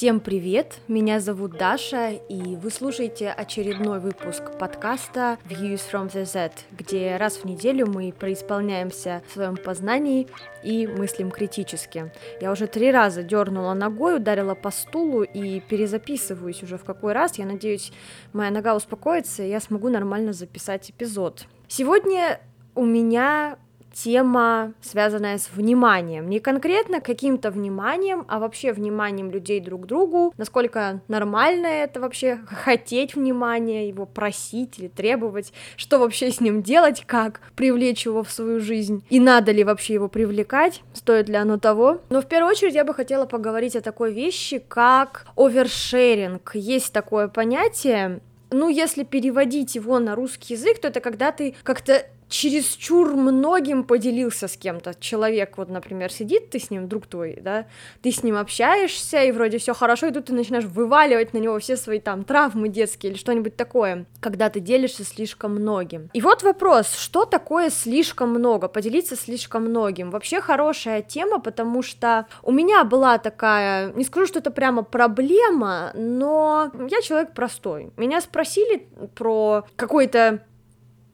Всем привет! Меня зовут Даша, и вы слушаете очередной выпуск подкаста Views from the Z, где раз в неделю мы преисполняемся в своем познании и мыслим критически. Я уже три раза дернула ногой, ударила по стулу и перезаписываюсь уже в какой раз. Я надеюсь, моя нога успокоится, и я смогу нормально записать эпизод. Сегодня у меня тема, связанная с вниманием. Не конкретно каким-то вниманием, а вообще вниманием людей друг к другу, насколько нормально это вообще хотеть внимания, его просить или требовать, что вообще с ним делать, как привлечь его в свою жизнь, и надо ли вообще его привлекать, стоит ли оно того. Но в первую очередь я бы хотела поговорить о такой вещи, как овершеринг. Есть такое понятие, ну, если переводить его на русский язык, то это когда ты как-то чересчур многим поделился с кем-то. Человек, вот, например, сидит, ты с ним, друг твой, да, ты с ним общаешься, и вроде все хорошо, и тут ты начинаешь вываливать на него все свои там травмы детские или что-нибудь такое, когда ты делишься слишком многим. И вот вопрос, что такое слишком много, поделиться слишком многим? Вообще хорошая тема, потому что у меня была такая, не скажу, что это прямо проблема, но я человек простой. Меня спросили про какой-то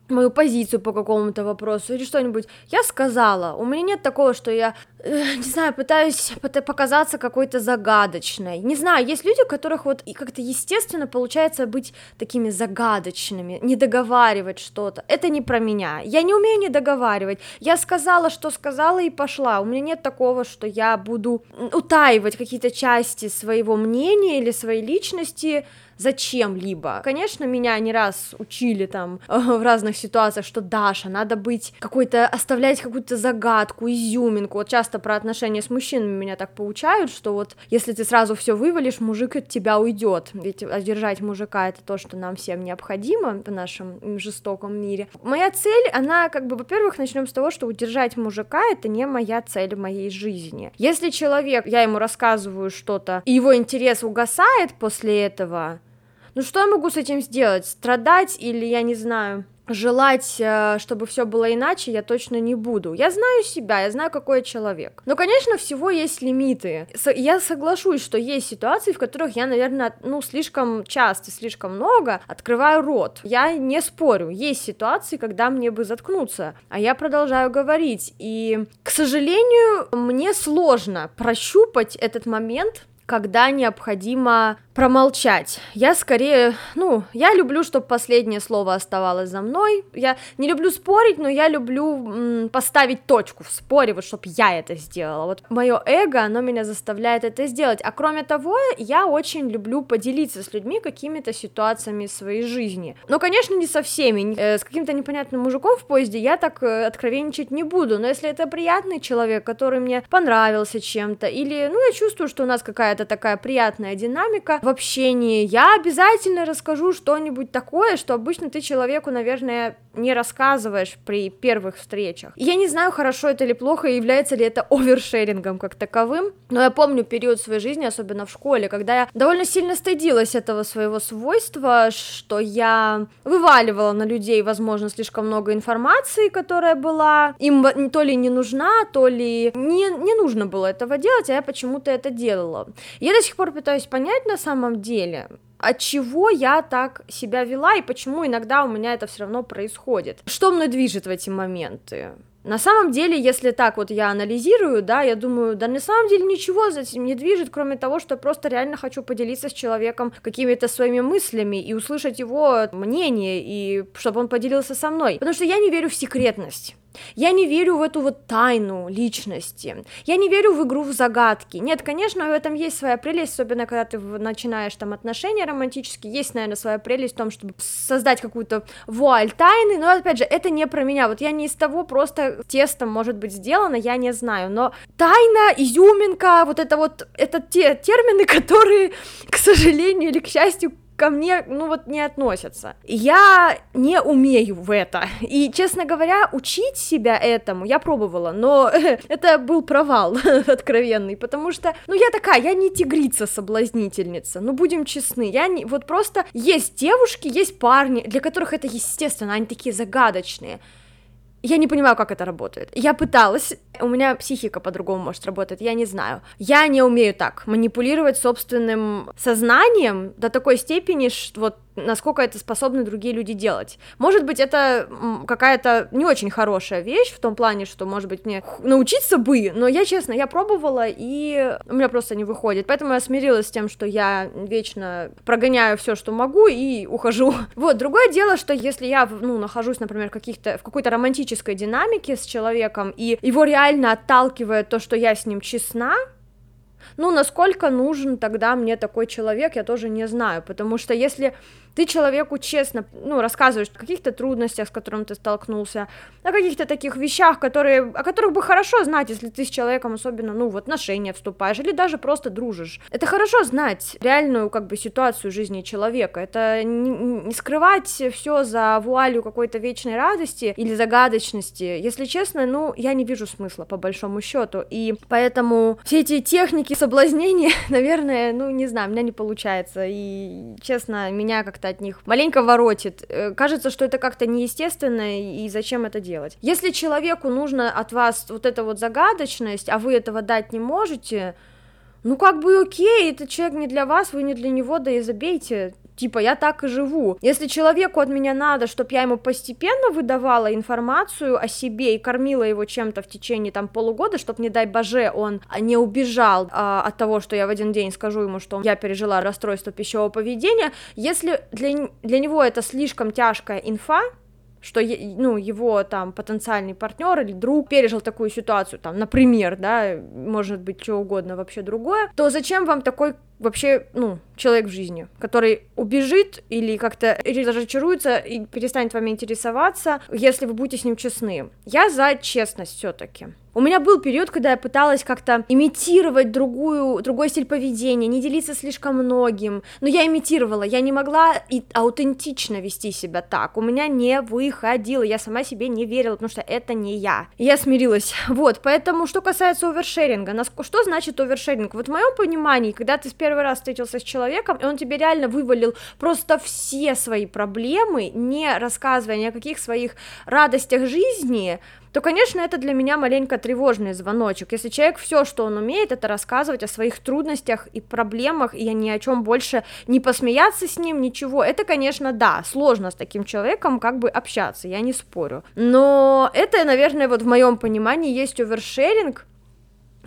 мою позицию по какому-то вопросу или что-нибудь. Я сказала, у меня нет такого, что я, э, не знаю, пытаюсь показаться какой-то загадочной. Не знаю, есть люди, у которых вот и как-то естественно получается быть такими загадочными, не договаривать что-то. Это не про меня. Я не умею не договаривать. Я сказала, что сказала и пошла. У меня нет такого, что я буду утаивать какие-то части своего мнения или своей личности, зачем-либо. Конечно, меня не раз учили там в разных ситуациях, что Даша, надо быть какой-то, оставлять какую-то загадку, изюминку. Вот часто про отношения с мужчинами меня так поучают, что вот если ты сразу все вывалишь, мужик от тебя уйдет. Ведь одержать мужика это то, что нам всем необходимо в нашем жестоком мире. Моя цель, она как бы, во-первых, начнем с того, что удержать мужика это не моя цель в моей жизни. Если человек, я ему рассказываю что-то, и его интерес угасает после этого, ну что я могу с этим сделать? Страдать или, я не знаю, желать, э, чтобы все было иначе, я точно не буду. Я знаю себя, я знаю, какой я человек. Но, конечно, всего есть лимиты. Я соглашусь, что есть ситуации, в которых я, наверное, ну, слишком часто, слишком много открываю рот. Я не спорю. Есть ситуации, когда мне бы заткнуться, а я продолжаю говорить. И, к сожалению, мне сложно прощупать этот момент, когда необходимо промолчать. Я скорее, ну, я люблю, чтобы последнее слово оставалось за мной. Я не люблю спорить, но я люблю м, поставить точку в споре, вот чтобы я это сделала. Вот мое эго, оно меня заставляет это сделать. А кроме того, я очень люблю поделиться с людьми какими-то ситуациями своей жизни. Но, конечно, не со всеми. Э, с каким-то непонятным мужиком в поезде я так э, откровенничать не буду. Но если это приятный человек, который мне понравился чем-то, или, ну, я чувствую, что у нас какая-то такая приятная динамика, в общении, я обязательно расскажу что-нибудь такое, что обычно ты человеку, наверное, не рассказываешь при первых встречах. Я не знаю, хорошо это или плохо, является ли это овершерингом как таковым, но я помню период своей жизни, особенно в школе, когда я довольно сильно стыдилась этого своего свойства, что я вываливала на людей, возможно, слишком много информации, которая была им то ли не нужна, то ли не, не нужно было этого делать, а я почему-то это делала. Я до сих пор пытаюсь понять на самом деле, от чего я так себя вела и почему иногда у меня это все равно происходит. Что мной движет в эти моменты? На самом деле, если так вот я анализирую, да, я думаю, да на самом деле ничего за этим не движет, кроме того, что я просто реально хочу поделиться с человеком какими-то своими мыслями и услышать его мнение, и чтобы он поделился со мной. Потому что я не верю в секретность. Я не верю в эту вот тайну личности. Я не верю в игру в загадки. Нет, конечно, в этом есть своя прелесть, особенно когда ты начинаешь там отношения романтические. Есть, наверное, своя прелесть в том, чтобы создать какую-то вуаль тайны. Но опять же, это не про меня. Вот я не из того просто тестом может быть сделано, я не знаю. Но тайна, изюминка, вот это вот, это те термины, которые, к сожалению или к счастью, ко мне, ну вот, не относятся. Я не умею в это. И, честно говоря, учить себя этому я пробовала, но это был провал откровенный, потому что, ну, я такая, я не тигрица-соблазнительница, ну, будем честны, я не, вот просто есть девушки, есть парни, для которых это естественно, они такие загадочные, Я не понимаю, как это работает. Я пыталась, у меня психика по-другому может работать, я не знаю. Я не умею так манипулировать собственным сознанием до такой степени, что вот насколько это способны другие люди делать. Может быть, это какая-то не очень хорошая вещь в том плане, что, может быть, мне научиться бы, но я, честно, я пробовала, и у меня просто не выходит. Поэтому я смирилась с тем, что я вечно прогоняю все, что могу, и ухожу. Вот, другое дело, что если я, ну, нахожусь, например, каких-то, в какой-то романтической динамике с человеком, и его реально отталкивает то, что я с ним честна, ну, насколько нужен тогда мне такой человек, я тоже не знаю, потому что если ты человеку честно, ну, рассказываешь о каких-то трудностях, с которыми ты столкнулся, о каких-то таких вещах, которые, о которых бы хорошо знать, если ты с человеком особенно, ну, в отношения вступаешь, или даже просто дружишь. Это хорошо знать реальную, как бы, ситуацию жизни человека, это не, не скрывать все за вуалью какой-то вечной радости или загадочности. Если честно, ну, я не вижу смысла, по большому счету, и поэтому все эти техники соблазнения, наверное, ну, не знаю, у меня не получается, и, честно, меня как-то от них маленько воротит. Э, кажется, что это как-то неестественно, и зачем это делать? Если человеку нужно от вас вот эта вот загадочность, а вы этого дать не можете, ну как бы окей, этот человек не для вас, вы не для него, да и забейте. Типа, я так и живу. Если человеку от меня надо, чтобы я ему постепенно выдавала информацию о себе и кормила его чем-то в течение там полугода, чтобы, не дай боже, он не убежал а, от того, что я в один день скажу ему, что я пережила расстройство пищевого поведения, если для, для него это слишком тяжкая инфа, что ну, его там потенциальный партнер или друг пережил такую ситуацию, там, например, да, может быть, что угодно вообще другое, то зачем вам такой вообще, ну, человек в жизни, который убежит или как-то разочаруется и перестанет вами интересоваться, если вы будете с ним честны. Я за честность все-таки. У меня был период, когда я пыталась как-то имитировать другую, другой стиль поведения, не делиться слишком многим, но я имитировала, я не могла и аутентично вести себя так, у меня не выходило, я сама себе не верила, потому что это не я. Я смирилась. Вот, поэтому, что касается овершеринга, что значит овершеринг? Вот в моем понимании, когда ты с первый раз встретился с человеком, и он тебе реально вывалил просто все свои проблемы, не рассказывая ни о каких своих радостях жизни, то, конечно, это для меня маленько тревожный звоночек. Если человек все, что он умеет, это рассказывать о своих трудностях и проблемах, и ни о чем больше не посмеяться с ним, ничего, это, конечно, да, сложно с таким человеком как бы общаться, я не спорю. Но это, наверное, вот в моем понимании есть овершеринг,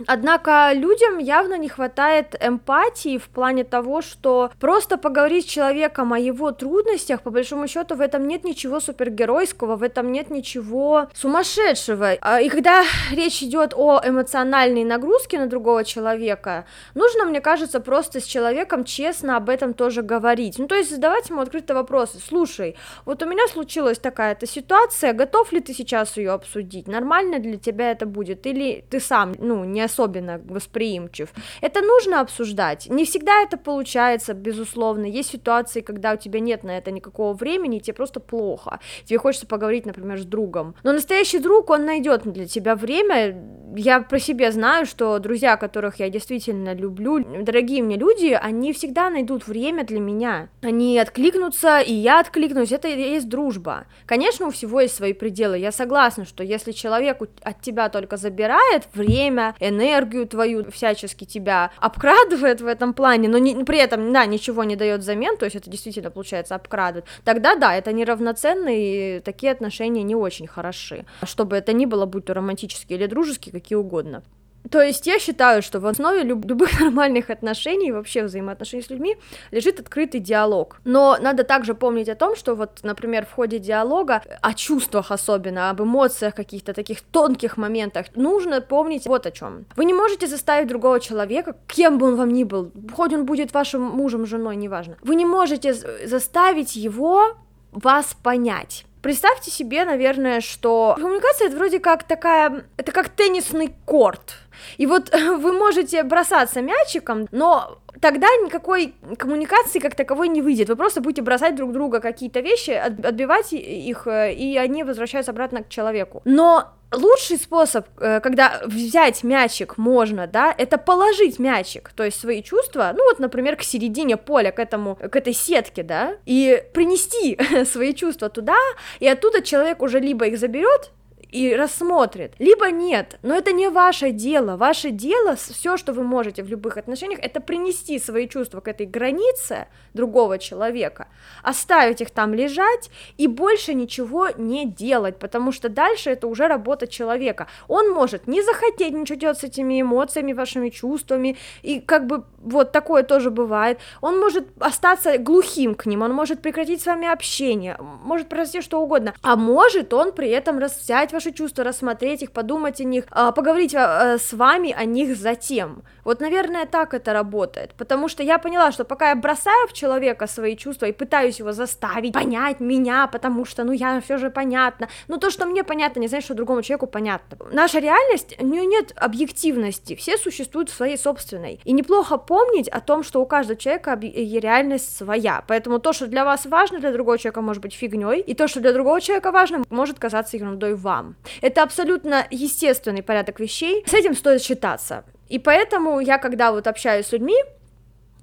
Однако людям явно не хватает эмпатии в плане того, что просто поговорить с человеком о его трудностях, по большому счету, в этом нет ничего супергеройского, в этом нет ничего сумасшедшего. А, и когда речь идет о эмоциональной нагрузке на другого человека, нужно, мне кажется, просто с человеком честно об этом тоже говорить. Ну, то есть задавать ему открытые вопросы. Слушай, вот у меня случилась такая-то ситуация, готов ли ты сейчас ее обсудить? Нормально для тебя это будет? Или ты сам, ну, не особенно восприимчив. Это нужно обсуждать. Не всегда это получается, безусловно. Есть ситуации, когда у тебя нет на это никакого времени, и тебе просто плохо. Тебе хочется поговорить, например, с другом. Но настоящий друг, он найдет для тебя время. Я про себя знаю, что друзья, которых я действительно люблю, дорогие мне люди, они всегда найдут время для меня. Они откликнутся, и я откликнусь. Это и есть дружба. Конечно, у всего есть свои пределы. Я согласна, что если человек от тебя только забирает время, энергию, энергию твою, всячески тебя обкрадывает в этом плане, но не, при этом, да, ничего не дает взамен, то есть это действительно получается обкрадывает, тогда да, это неравноценно, и такие отношения не очень хороши. Чтобы это ни было, будь то романтические или дружеские, какие угодно. То есть я считаю, что в основе люб- любых нормальных отношений, вообще взаимоотношений с людьми, лежит открытый диалог. Но надо также помнить о том, что вот, например, в ходе диалога, о чувствах особенно, об эмоциях каких-то таких тонких моментах, нужно помнить вот о чем. Вы не можете заставить другого человека, кем бы он вам ни был, хоть он будет вашим мужем, женой, неважно, вы не можете заставить его вас понять. Представьте себе, наверное, что коммуникация это вроде как такая, это как теннисный корт. И вот вы можете бросаться мячиком, но тогда никакой коммуникации как таковой не выйдет. Вы просто будете бросать друг друга какие-то вещи, отбивать их, э, и они возвращаются обратно к человеку. Но лучший способ, э, когда взять мячик можно, да, это положить мячик, то есть свои чувства, ну вот, например, к середине поля, к этому, к этой сетке, да, и принести свои чувства туда, и оттуда человек уже либо их заберет, и рассмотрит, либо нет, но это не ваше дело, ваше дело, все, что вы можете в любых отношениях, это принести свои чувства к этой границе другого человека, оставить их там лежать и больше ничего не делать, потому что дальше это уже работа человека, он может не захотеть ничего делать с этими эмоциями, вашими чувствами, и как бы вот такое тоже бывает, он может остаться глухим к ним, он может прекратить с вами общение, может произойти что угодно, а может он при этом взять ваши чувства, рассмотреть их, подумать о них, а, поговорить а, с вами о них затем. Вот, наверное, так это работает, потому что я поняла, что пока я бросаю в человека свои чувства и пытаюсь его заставить понять меня, потому что, ну, я все же понятно, но то, что мне понятно, не значит, что другому человеку понятно. Наша реальность, у нее нет объективности, все существуют в своей собственной, и неплохо помнить о том, что у каждого человека реальность своя, поэтому то, что для вас важно, для другого человека может быть фигней, и то, что для другого человека важно, может казаться ерундой вам. Это абсолютно естественный порядок вещей, с этим стоит считаться. И поэтому я, когда вот общаюсь с людьми,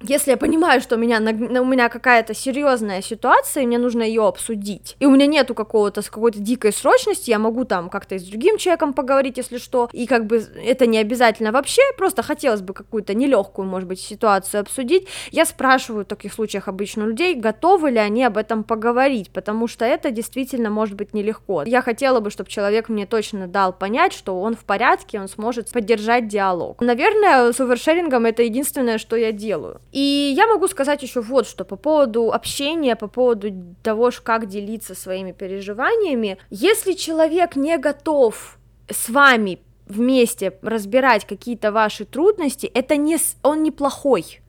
если я понимаю, что у меня, у меня какая-то серьезная ситуация, и мне нужно ее обсудить, и у меня нету какого-то с какой-то дикой срочности, я могу там как-то и с другим человеком поговорить, если что, и как бы это не обязательно вообще, просто хотелось бы какую-то нелегкую, может быть, ситуацию обсудить, я спрашиваю в таких случаях обычно людей, готовы ли они об этом поговорить, потому что это действительно может быть нелегко. Я хотела бы, чтобы человек мне точно дал понять, что он в порядке, он сможет поддержать диалог. Наверное, с овершерингом это единственное, что я делаю. И я могу сказать еще вот что по поводу общения, по поводу того, как делиться своими переживаниями. Если человек не готов с вами вместе разбирать какие-то ваши трудности, это не он неплохой.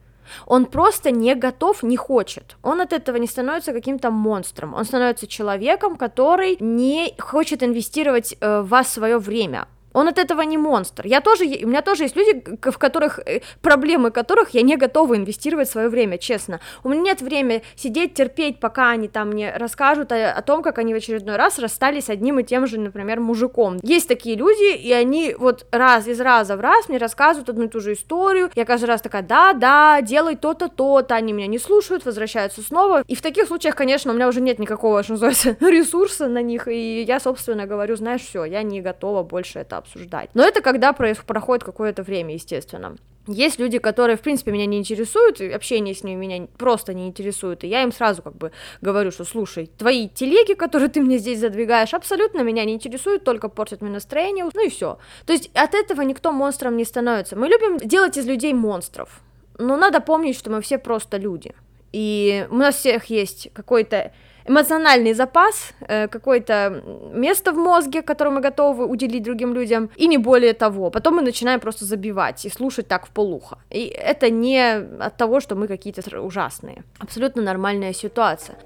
Он просто не готов, не хочет. Он от этого не становится каким-то монстром. Он становится человеком, который не хочет инвестировать э, в вас свое время. Он от этого не монстр. Я тоже, у меня тоже есть люди, в которых э, проблемы которых я не готова инвестировать свое время, честно. У меня нет времени сидеть, терпеть, пока они там мне расскажут о, о том, как они в очередной раз расстались с одним и тем же, например, мужиком. Есть такие люди, и они вот раз из раза в раз мне рассказывают одну и ту же историю. Я каждый раз такая, да, да, делай то-то, то-то. Они меня не слушают, возвращаются снова. И в таких случаях, конечно, у меня уже нет никакого, что называется, ресурса на них, и я, собственно, говорю, знаешь, все, я не готова больше это обсуждать. Но это когда проходит какое-то время, естественно. Есть люди, которые, в принципе, меня не интересуют, и общение с ними меня просто не интересует, и я им сразу как бы говорю, что, слушай, твои телеги, которые ты мне здесь задвигаешь, абсолютно меня не интересуют, только портят мне настроение, ну и все. То есть от этого никто монстром не становится. Мы любим делать из людей монстров, но надо помнить, что мы все просто люди, и у нас всех есть какой-то эмоциональный запас, э, какое-то место в мозге, которое мы готовы уделить другим людям, и не более того. Потом мы начинаем просто забивать и слушать так в полухо. И это не от того, что мы какие-то ужасные. Абсолютно нормальная ситуация.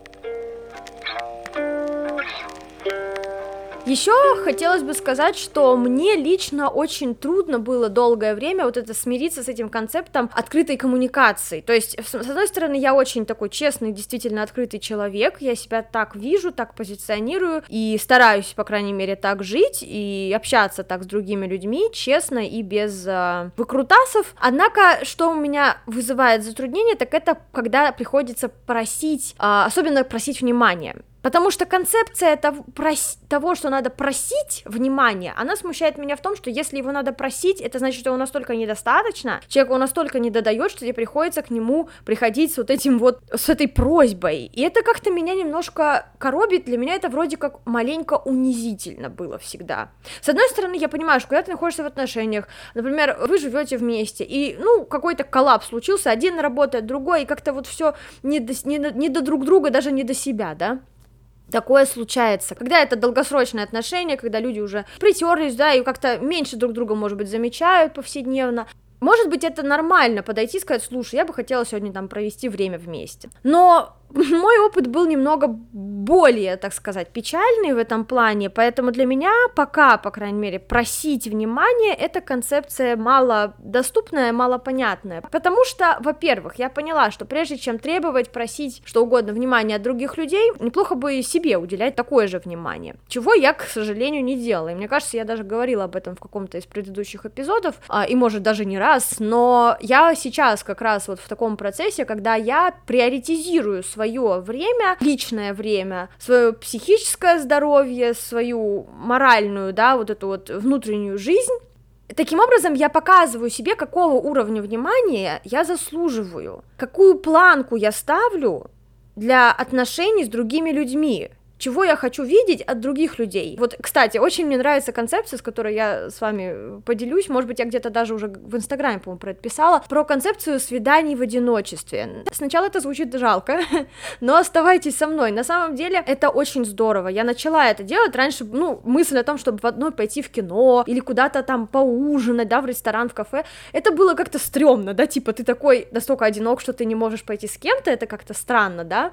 Еще хотелось бы сказать, что мне лично очень трудно было долгое время вот это смириться с этим концептом открытой коммуникации. То есть, с одной стороны, я очень такой честный, действительно открытый человек, я себя так вижу, так позиционирую и стараюсь, по крайней мере, так жить и общаться так с другими людьми, честно и без э, выкрутасов. Однако, что у меня вызывает затруднение, так это когда приходится просить, э, особенно просить внимания. Потому что концепция того, прос, того, что надо просить внимания, она смущает меня в том, что если его надо просить, это значит, что его настолько недостаточно, человек его настолько не додает, что тебе приходится к нему приходить с вот этим вот, с этой просьбой. И это как-то меня немножко коробит, для меня это вроде как маленько унизительно было всегда. С одной стороны, я понимаю, что когда ты находишься в отношениях, например, вы живете вместе, и, ну, какой-то коллапс случился, один работает, другой, и как-то вот все не до, не, не до друг друга, даже не до себя, да, такое случается. Когда это долгосрочные отношения, когда люди уже притерлись, да, и как-то меньше друг друга, может быть, замечают повседневно, может быть, это нормально подойти и сказать, слушай, я бы хотела сегодня там провести время вместе. Но мой опыт был немного более, так сказать, печальный в этом плане, поэтому для меня пока, по крайней мере, просить внимания эта концепция мало доступная, мало понятная, потому что, во-первых, я поняла, что прежде чем требовать, просить что угодно внимания от других людей, неплохо бы и себе уделять такое же внимание, чего я, к сожалению, не делала, и мне кажется, я даже говорила об этом в каком-то из предыдущих эпизодов, а, и может даже не раз, но я сейчас как раз вот в таком процессе, когда я приоритизирую свои свое время, личное время, свое психическое здоровье, свою моральную, да, вот эту вот внутреннюю жизнь. Таким образом, я показываю себе, какого уровня внимания я заслуживаю, какую планку я ставлю для отношений с другими людьми чего я хочу видеть от других людей. Вот, кстати, очень мне нравится концепция, с которой я с вами поделюсь, может быть, я где-то даже уже в Инстаграме, по-моему, про это писала, про концепцию свиданий в одиночестве. Сначала это звучит жалко, но оставайтесь со мной. На самом деле это очень здорово. Я начала это делать раньше, ну, мысль о том, чтобы в одной пойти в кино или куда-то там поужинать, да, в ресторан, в кафе, это было как-то стрёмно, да, типа ты такой настолько одинок, что ты не можешь пойти с кем-то, это как-то странно, да,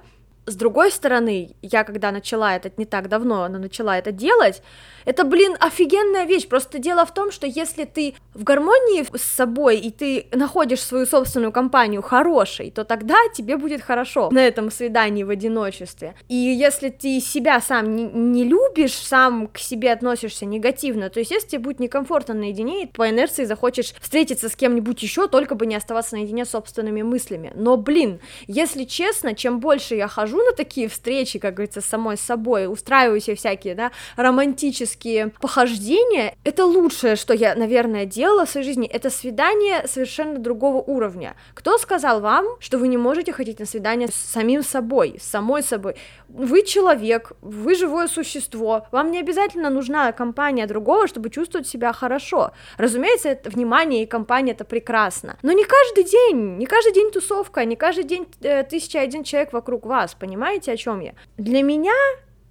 с другой стороны, я когда начала это не так давно, но начала это делать, это, блин, офигенная вещь. Просто дело в том, что если ты в гармонии с собой и ты находишь свою собственную компанию хорошей, то тогда тебе будет хорошо на этом свидании в одиночестве. И если ты себя сам не, не любишь, сам к себе относишься негативно, то, естественно, тебе будет некомфортно наедине, и по инерции захочешь встретиться с кем-нибудь еще, только бы не оставаться наедине с собственными мыслями. Но, блин, если честно, чем больше я хожу на такие встречи, как говорится, с самой собой, устраиваю себе всякие, да, романтические похождения, это лучшее, что я, наверное, делала в своей жизни, это свидание совершенно другого уровня. Кто сказал вам, что вы не можете ходить на свидание с самим собой, с самой собой? Вы человек, вы живое существо, вам не обязательно нужна компания другого, чтобы чувствовать себя хорошо. Разумеется, это внимание и компания это прекрасно, но не каждый день, не каждый день тусовка, не каждый день э, тысяча один человек вокруг вас, понимаете, о чем я? Для меня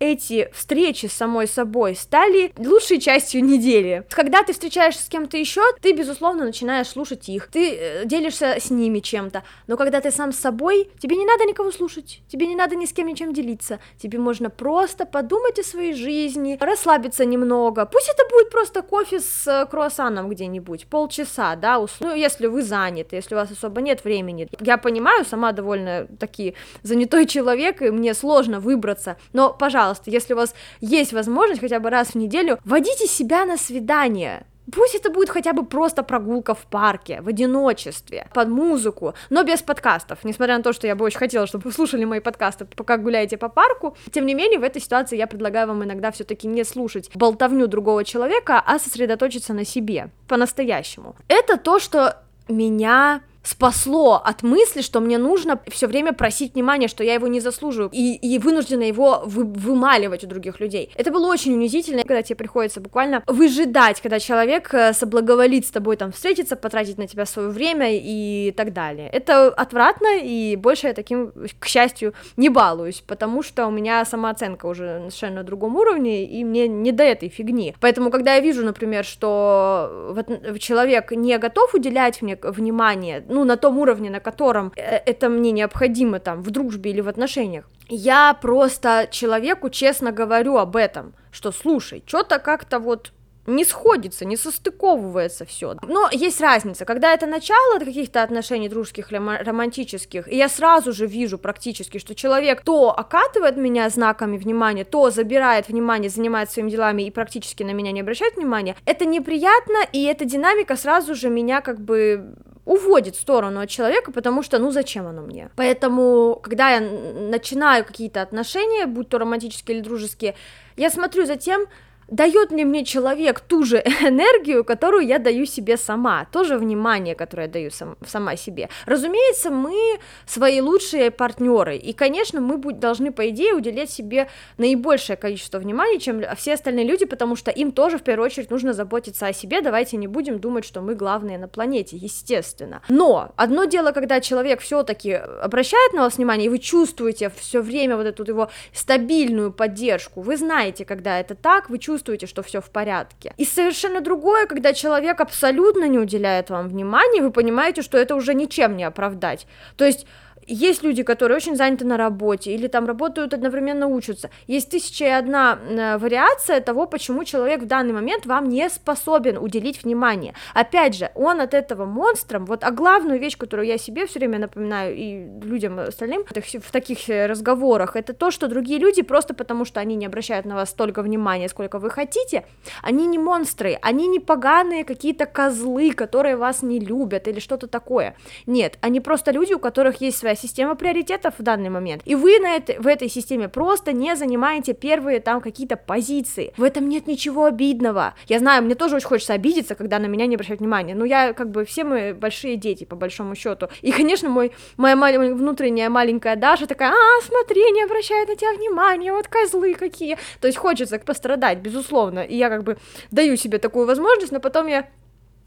эти встречи с самой собой стали лучшей частью недели. Когда ты встречаешься с кем-то еще, ты, безусловно, начинаешь слушать их, ты э, делишься с ними чем-то, но когда ты сам с собой, тебе не надо никого слушать, тебе не надо ни с кем ничем делиться, тебе можно просто подумать о своей жизни, расслабиться немного, пусть это будет просто кофе с э, круассаном где-нибудь, полчаса, да, ну, если вы заняты, если у вас особо нет времени. Я понимаю, сама довольно таки занятой человек, и мне сложно выбраться, но, пожалуйста, пожалуйста, если у вас есть возможность хотя бы раз в неделю, водите себя на свидание. Пусть это будет хотя бы просто прогулка в парке, в одиночестве, под музыку, но без подкастов. Несмотря на то, что я бы очень хотела, чтобы вы слушали мои подкасты, пока гуляете по парку. Тем не менее, в этой ситуации я предлагаю вам иногда все-таки не слушать болтовню другого человека, а сосредоточиться на себе по-настоящему. Это то, что меня спасло от мысли, что мне нужно все время просить внимания, что я его не заслуживаю, и, и вынуждена его вы, вымаливать у других людей. Это было очень унизительно, когда тебе приходится буквально выжидать, когда человек э, соблаговолит с тобой там встретиться, потратить на тебя свое время и так далее. Это отвратно, и больше я таким, к счастью, не балуюсь, потому что у меня самооценка уже на совершенно другом уровне, и мне не до этой фигни. Поэтому, когда я вижу, например, что человек не готов уделять мне внимание, ну, на том уровне, на котором э, это мне необходимо там в дружбе или в отношениях. Я просто человеку честно говорю об этом, что слушай, что-то как-то вот не сходится, не состыковывается все. Но есть разница, когда это начало каких-то отношений дружеских или романтических, и я сразу же вижу практически, что человек то окатывает меня знаками внимания, то забирает внимание, занимается своими делами и практически на меня не обращает внимания, это неприятно, и эта динамика сразу же меня как бы уводит сторону от человека, потому что, ну, зачем оно мне? Поэтому, когда я начинаю какие-то отношения, будь то романтические или дружеские, я смотрю за тем, дает ли мне человек ту же энергию, которую я даю себе сама, тоже внимание, которое я даю сам, сама себе. Разумеется, мы свои лучшие партнеры, и, конечно, мы будь, должны, по идее, уделять себе наибольшее количество внимания, чем все остальные люди, потому что им тоже, в первую очередь, нужно заботиться о себе, давайте не будем думать, что мы главные на планете, естественно. Но одно дело, когда человек все-таки обращает на вас внимание, и вы чувствуете все время вот эту его стабильную поддержку, вы знаете, когда это так, вы чувствуете чувствуете, что все в порядке. И совершенно другое, когда человек абсолютно не уделяет вам внимания, вы понимаете, что это уже ничем не оправдать. То есть есть люди, которые очень заняты на работе, или там работают одновременно учатся. Есть тысяча и одна э, вариация того, почему человек в данный момент вам не способен уделить внимание. Опять же, он от этого монстром, вот, а главную вещь, которую я себе все время напоминаю и людям остальным в таких э, разговорах, это то, что другие люди просто потому, что они не обращают на вас столько внимания, сколько вы хотите, они не монстры, они не поганые какие-то козлы, которые вас не любят или что-то такое. Нет, они просто люди, у которых есть своя своя система приоритетов в данный момент, и вы на это, в этой системе просто не занимаете первые там какие-то позиции. В этом нет ничего обидного. Я знаю, мне тоже очень хочется обидеться, когда на меня не обращают внимания, но я как бы все мы большие дети, по большому счету. И, конечно, мой, моя маленькая, внутренняя маленькая Даша такая, а, смотри, не обращает на тебя внимания, вот козлы какие. То есть хочется пострадать, безусловно, и я как бы даю себе такую возможность, но потом я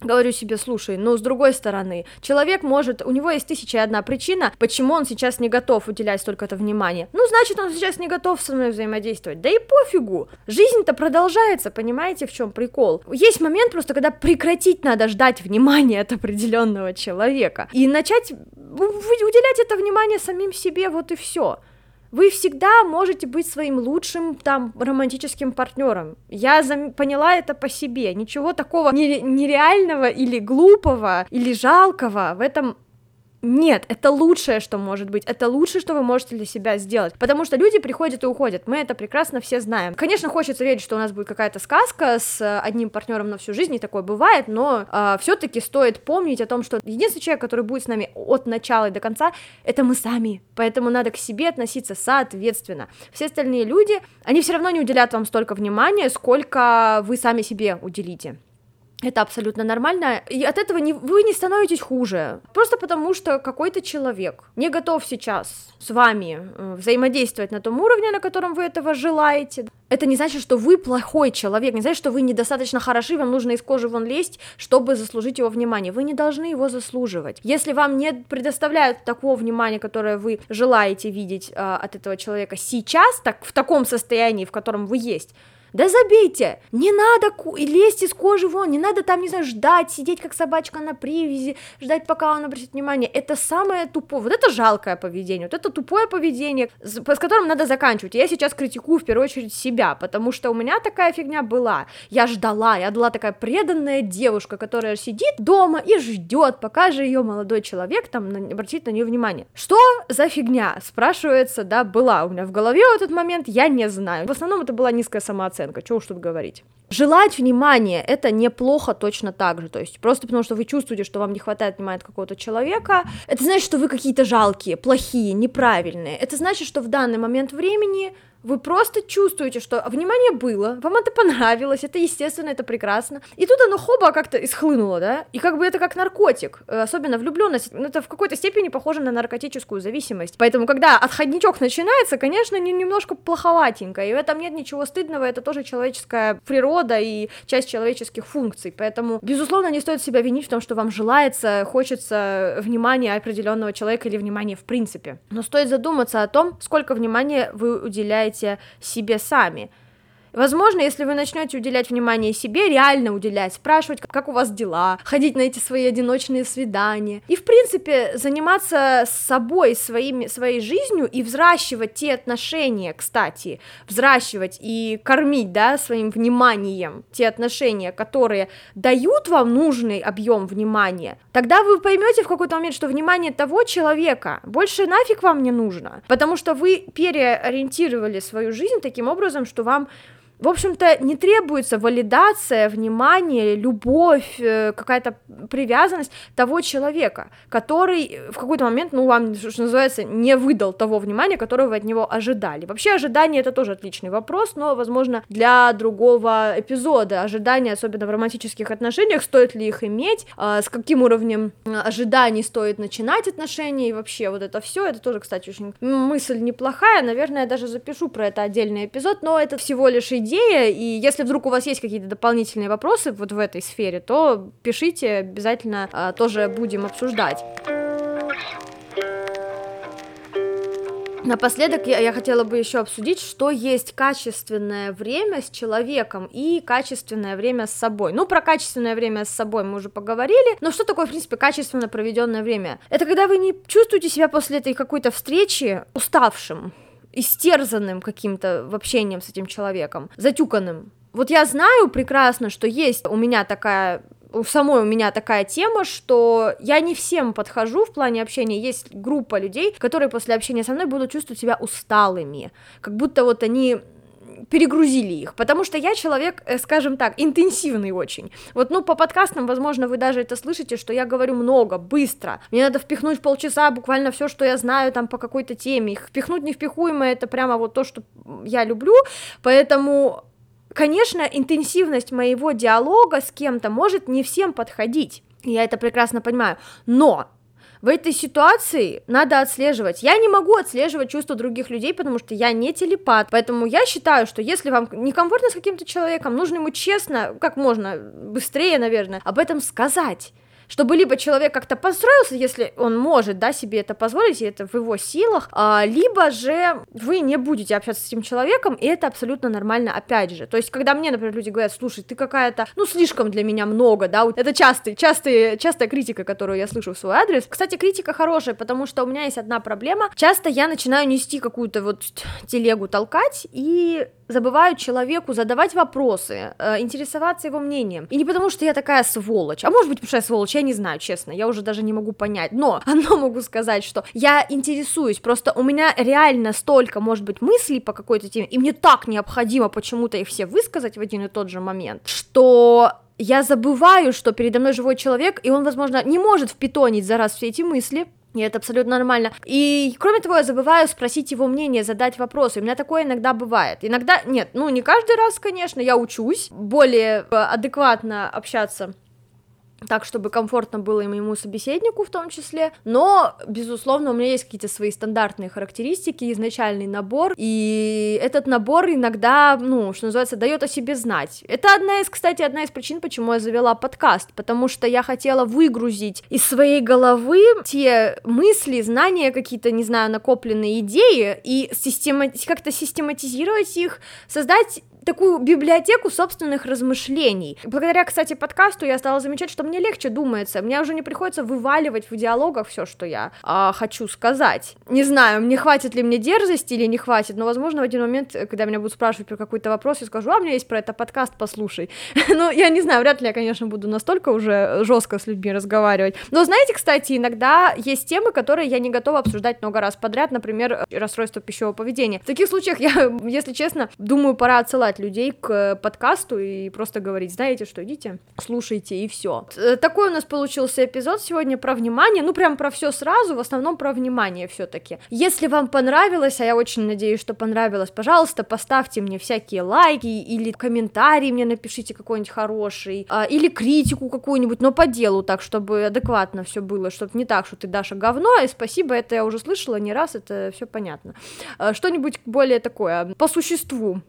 говорю себе, слушай, но с другой стороны, человек может, у него есть тысяча и одна причина, почему он сейчас не готов уделять столько-то внимания. Ну, значит, он сейчас не готов со мной взаимодействовать. Да и пофигу. Жизнь-то продолжается, понимаете, в чем прикол? Есть момент просто, когда прекратить надо ждать внимания от определенного человека и начать уделять это внимание самим себе, вот и все вы всегда можете быть своим лучшим там романтическим партнером. Я зам... поняла это по себе. Ничего такого нереального или глупого или жалкого в этом нет, это лучшее, что может быть, это лучшее, что вы можете для себя сделать, потому что люди приходят и уходят, мы это прекрасно все знаем. Конечно, хочется верить, что у нас будет какая-то сказка с одним партнером на всю жизнь, и такое бывает, но э, все-таки стоит помнить о том, что единственный человек, который будет с нами от начала и до конца, это мы сами, поэтому надо к себе относиться соответственно. Все остальные люди, они все равно не уделят вам столько внимания, сколько вы сами себе уделите. Это абсолютно нормально, и от этого не, вы не становитесь хуже. Просто потому, что какой-то человек не готов сейчас с вами э, взаимодействовать на том уровне, на котором вы этого желаете. Это не значит, что вы плохой человек, не значит, что вы недостаточно хороши, вам нужно из кожи вон лезть, чтобы заслужить его внимание. Вы не должны его заслуживать. Если вам не предоставляют такого внимания, которое вы желаете видеть э, от этого человека сейчас, так в таком состоянии, в котором вы есть, да забейте, не надо лезть из кожи вон, не надо там, не знаю, ждать, сидеть как собачка на привязи, ждать, пока он обратит внимание. Это самое тупое, вот это жалкое поведение, вот это тупое поведение, с, с которым надо заканчивать. Я сейчас критикую в первую очередь себя, потому что у меня такая фигня была. Я ждала, я была такая преданная девушка, которая сидит дома и ждет, пока же ее молодой человек там обратит на нее внимание. Что за фигня, спрашивается, да, была у меня в голове в этот момент, я не знаю. В основном это была низкая самооценка самооценка, чего уж тут говорить. Желать внимания — это неплохо точно так же, то есть просто потому, что вы чувствуете, что вам не хватает внимания от какого-то человека, это значит, что вы какие-то жалкие, плохие, неправильные, это значит, что в данный момент времени вы просто чувствуете, что внимание было, вам это понравилось, это естественно, это прекрасно. И тут оно хоба как-то исхлынуло, да? И как бы это как наркотик, э, особенно влюбленность, ну, это в какой-то степени похоже на наркотическую зависимость. Поэтому, когда отходничок начинается, конечно, не, немножко плоховатенько, и в этом нет ничего стыдного, это тоже человеческая природа и часть человеческих функций. Поэтому, безусловно, не стоит себя винить в том, что вам желается, хочется внимания определенного человека или внимания в принципе. Но стоит задуматься о том, сколько внимания вы уделяете уделяете себе сами. Возможно, если вы начнете уделять внимание себе, реально уделять, спрашивать, как у вас дела, ходить на эти свои одиночные свидания, и, в принципе, заниматься собой, своими, своей жизнью и взращивать те отношения, кстати, взращивать и кормить, да, своим вниманием те отношения, которые дают вам нужный объем внимания, тогда вы поймете в какой-то момент, что внимание того человека больше нафиг вам не нужно, потому что вы переориентировали свою жизнь таким образом, что вам в общем-то, не требуется валидация, внимание, любовь, э, какая-то привязанность того человека, который в какой-то момент, ну, вам, что называется, не выдал того внимания, которого вы от него ожидали. Вообще, ожидание — это тоже отличный вопрос, но, возможно, для другого эпизода. Ожидания, особенно в романтических отношениях, стоит ли их иметь, а, с каким уровнем ожиданий стоит начинать отношения, и вообще вот это все, это тоже, кстати, очень мысль неплохая, наверное, я даже запишу про это отдельный эпизод, но это всего лишь идея, идея, и если вдруг у вас есть какие-то дополнительные вопросы вот в этой сфере, то пишите, обязательно а, тоже будем обсуждать. Напоследок я, я хотела бы еще обсудить, что есть качественное время с человеком и качественное время с собой. Ну, про качественное время с собой мы уже поговорили, но что такое, в принципе, качественно проведенное время? Это когда вы не чувствуете себя после этой какой-то встречи уставшим, истерзанным каким-то общением с этим человеком, затюканным. Вот я знаю прекрасно, что есть у меня такая у самой у меня такая тема, что я не всем подхожу в плане общения. Есть группа людей, которые после общения со мной будут чувствовать себя усталыми, как будто вот они перегрузили их, потому что я человек, э, скажем так, интенсивный очень. Вот, ну, по подкастам, возможно, вы даже это слышите, что я говорю много, быстро. Мне надо впихнуть в полчаса буквально все, что я знаю там по какой-то теме. Их впихнуть невпихуемое, это прямо вот то, что я люблю, поэтому Конечно, интенсивность моего диалога с кем-то может не всем подходить, я это прекрасно понимаю, но в этой ситуации надо отслеживать. Я не могу отслеживать чувства других людей, потому что я не телепат. Поэтому я считаю, что если вам некомфортно с каким-то человеком, нужно ему честно, как можно быстрее, наверное, об этом сказать чтобы либо человек как-то построился, если он может, да, себе это позволить, и это в его силах, а, либо же вы не будете общаться с этим человеком, и это абсолютно нормально, опять же. То есть, когда мне, например, люди говорят, слушай, ты какая-то, ну, слишком для меня много, да, это частый, частый, частая критика, которую я слышу в свой адрес. Кстати, критика хорошая, потому что у меня есть одна проблема. Часто я начинаю нести какую-то вот телегу толкать, и забываю человеку задавать вопросы, э, интересоваться его мнением. И не потому, что я такая сволочь, а может быть, потому что я сволочь, я не знаю, честно, я уже даже не могу понять. Но одно могу сказать, что я интересуюсь, просто у меня реально столько, может быть, мыслей по какой-то теме, и мне так необходимо почему-то их все высказать в один и тот же момент, что я забываю, что передо мной живой человек, и он, возможно, не может впитонить за раз все эти мысли, и это абсолютно нормально. И, кроме того, я забываю спросить его мнение, задать вопросы. У меня такое иногда бывает. Иногда, нет, ну, не каждый раз, конечно, я учусь более э, адекватно общаться так, чтобы комфортно было и моему собеседнику в том числе, но, безусловно, у меня есть какие-то свои стандартные характеристики, изначальный набор, и этот набор иногда, ну, что называется, дает о себе знать. Это одна из, кстати, одна из причин, почему я завела подкаст, потому что я хотела выгрузить из своей головы те мысли, знания, какие-то, не знаю, накопленные идеи, и система... как-то систематизировать их, создать такую библиотеку собственных размышлений. Благодаря, кстати, подкасту я стала замечать, что мне легче думается, мне уже не приходится вываливать в диалогах все, что я а, хочу сказать. Не знаю, мне хватит ли мне дерзости или не хватит, но, возможно, в один момент, когда меня будут спрашивать про какой-то вопрос, я скажу, а, у меня есть про это подкаст, послушай. ну, я не знаю, вряд ли я, конечно, буду настолько уже жестко с людьми разговаривать. Но, знаете, кстати, иногда есть темы, которые я не готова обсуждать много раз подряд, например, расстройство пищевого поведения. В таких случаях я, если честно, думаю, пора отсылать призывать людей к подкасту и просто говорить, знаете что, идите, слушайте и все. Э, такой у нас получился эпизод сегодня про внимание, ну прям про все сразу, в основном про внимание все-таки. Если вам понравилось, а я очень надеюсь, что понравилось, пожалуйста, поставьте мне всякие лайки или комментарии мне напишите какой-нибудь хороший, а, или критику какую-нибудь, но по делу так, чтобы адекватно все было, чтобы не так, что ты Даша говно, и спасибо, это я уже слышала не раз, это все понятно. А, что-нибудь более такое, по существу,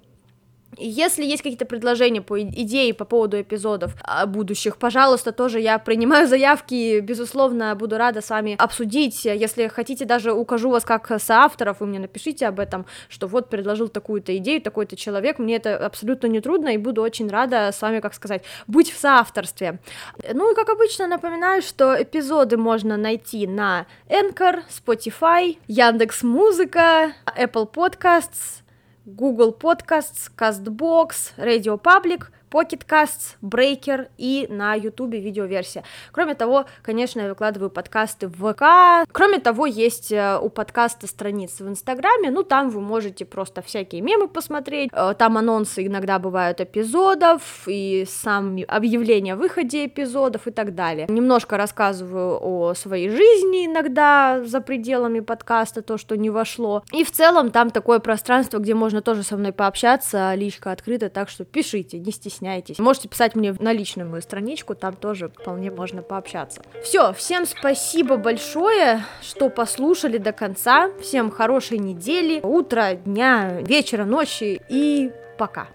если есть какие-то предложения по идеи по поводу эпизодов а, будущих, пожалуйста, тоже я принимаю заявки, безусловно, буду рада с вами обсудить. Если хотите, даже укажу вас как соавторов, вы мне напишите об этом, что вот предложил такую-то идею, такой-то человек, мне это абсолютно не трудно, и буду очень рада с вами, как сказать, быть в соавторстве. Ну и, как обычно, напоминаю, что эпизоды можно найти на Anchor, Spotify, Яндекс Музыка, Apple Podcasts, Google Podcasts, CastBox, Radio Public, Pocket Casts, Breaker и на YouTube видеоверсия. Кроме того, конечно, я выкладываю подкасты в ВК. Кроме того, есть э, у подкаста страницы в Инстаграме, ну там вы можете просто всякие мемы посмотреть, э, там анонсы иногда бывают эпизодов и сам объявление о выходе эпизодов и так далее. Немножко рассказываю о своей жизни иногда за пределами подкаста, то, что не вошло. И в целом там такое пространство, где можно тоже со мной пообщаться, личка открыта, так что пишите, не стесняйтесь стесняетесь. Можете писать мне на личную мою страничку, там тоже вполне можно пообщаться. Все, всем спасибо большое, что послушали до конца. Всем хорошей недели, утра, дня, вечера, ночи и пока.